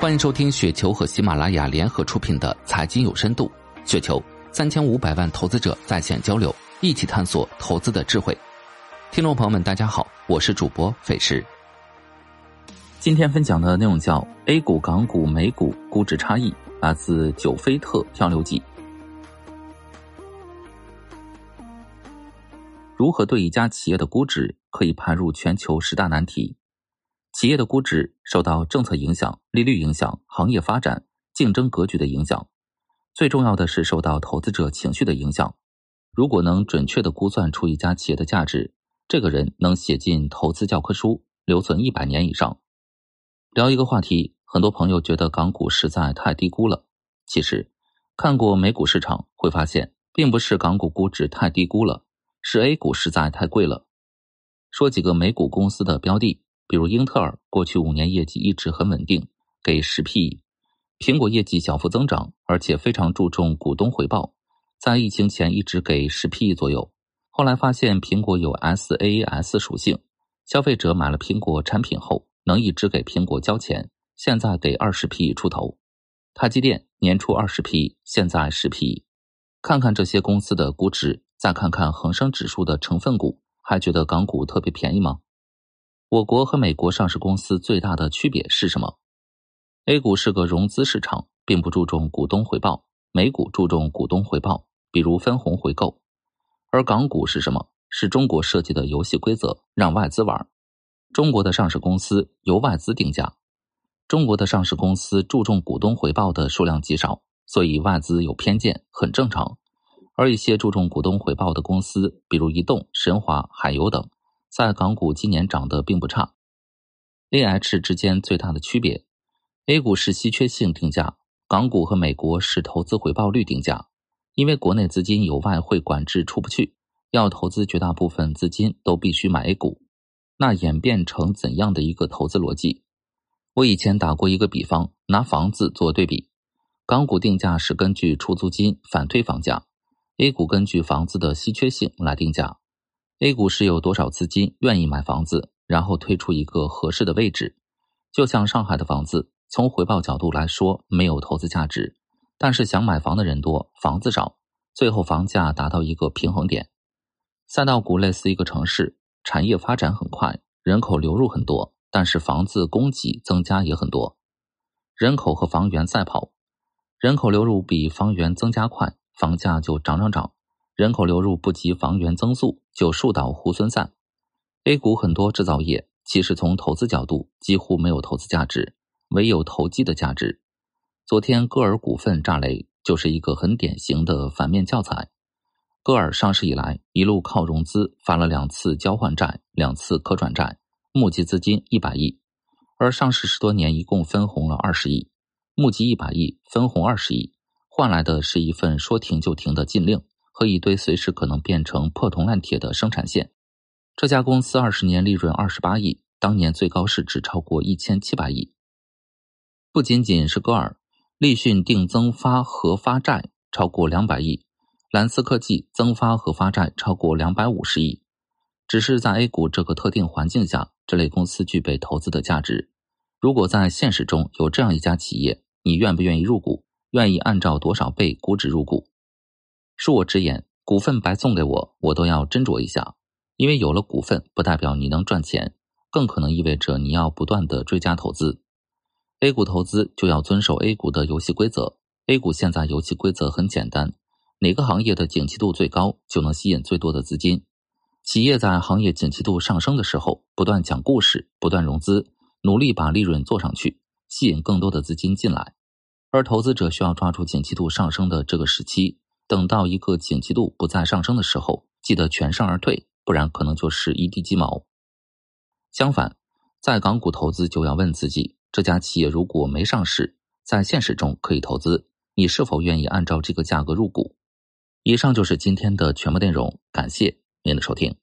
欢迎收听雪球和喜马拉雅联合出品的《财经有深度》，雪球三千五百万投资者在线交流，一起探索投资的智慧。听众朋友们，大家好，我是主播斐石。今天分享的内容叫 A 股、港股、美股估值差异，来自九菲特漂流记。如何对一家企业的估值可以排入全球十大难题？企业的估值受到政策影响、利率影响、行业发展、竞争格局的影响，最重要的是受到投资者情绪的影响。如果能准确的估算出一家企业的价值，这个人能写进投资教科书，留存一百年以上。聊一个话题，很多朋友觉得港股实在太低估了。其实，看过美股市场会发现，并不是港股估值太低估了，是 A 股实在太贵了。说几个美股公司的标的。比如英特尔过去五年业绩一直很稳定，给十 P；苹果业绩小幅增长，而且非常注重股东回报，在疫情前一直给十 P 左右。后来发现苹果有 SaaS 属性，消费者买了苹果产品后能一直给苹果交钱，现在给二十 P 出头。台积电年初二十 P，现在十 P。看看这些公司的估值，再看看恒生指数的成分股，还觉得港股特别便宜吗？我国和美国上市公司最大的区别是什么？A 股是个融资市场，并不注重股东回报；美股注重股东回报，比如分红回购。而港股是什么？是中国设计的游戏规则，让外资玩。中国的上市公司由外资定价，中国的上市公司注重股东回报的数量极少，所以外资有偏见很正常。而一些注重股东回报的公司，比如移动、神华、海油等。在港股今年涨得并不差。A、H 之间最大的区别：A 股是稀缺性定价，港股和美国是投资回报率定价。因为国内资金有外汇管制出不去，要投资绝大部分资金都必须买 A 股。那演变成怎样的一个投资逻辑？我以前打过一个比方，拿房子做对比，港股定价是根据出租金反推房价，A 股根据房子的稀缺性来定价。A 股是有多少资金愿意买房子，然后推出一个合适的位置。就像上海的房子，从回报角度来说没有投资价值，但是想买房的人多，房子少，最后房价达到一个平衡点。赛道股类似一个城市，产业发展很快，人口流入很多，但是房子供给增加也很多，人口和房源赛跑，人口流入比房源增加快，房价就涨涨涨。人口流入不及房源增速，就树倒猢狲散。A 股很多制造业，其实从投资角度几乎没有投资价值，唯有投机的价值。昨天歌尔股份炸雷，就是一个很典型的反面教材。歌尔上市以来，一路靠融资，发了两次交换债，两次可转债，募集资金一百亿。而上市十多年，一共分红了二十亿，募集一百亿，分红二十亿，换来的是一份说停就停的禁令。和一堆随时可能变成破铜烂铁的生产线。这家公司二十年利润二十八亿，当年最高市值超过一千七百亿。不仅仅是歌尔，立讯定增发核发债超过两百亿，蓝思科技增发核发债超过两百五十亿。只是在 A 股这个特定环境下，这类公司具备投资的价值。如果在现实中有这样一家企业，你愿不愿意入股？愿意按照多少倍估值入股？恕我直言，股份白送给我，我都要斟酌一下。因为有了股份，不代表你能赚钱，更可能意味着你要不断的追加投资。A 股投资就要遵守 A 股的游戏规则。A 股现在游戏规则很简单：哪个行业的景气度最高，就能吸引最多的资金。企业在行业景气度上升的时候，不断讲故事，不断融资，努力把利润做上去，吸引更多的资金进来。而投资者需要抓住景气度上升的这个时期。等到一个景气度不再上升的时候，记得全身而退，不然可能就是一地鸡毛。相反，在港股投资就要问自己：这家企业如果没上市，在现实中可以投资，你是否愿意按照这个价格入股？以上就是今天的全部内容，感谢您的收听。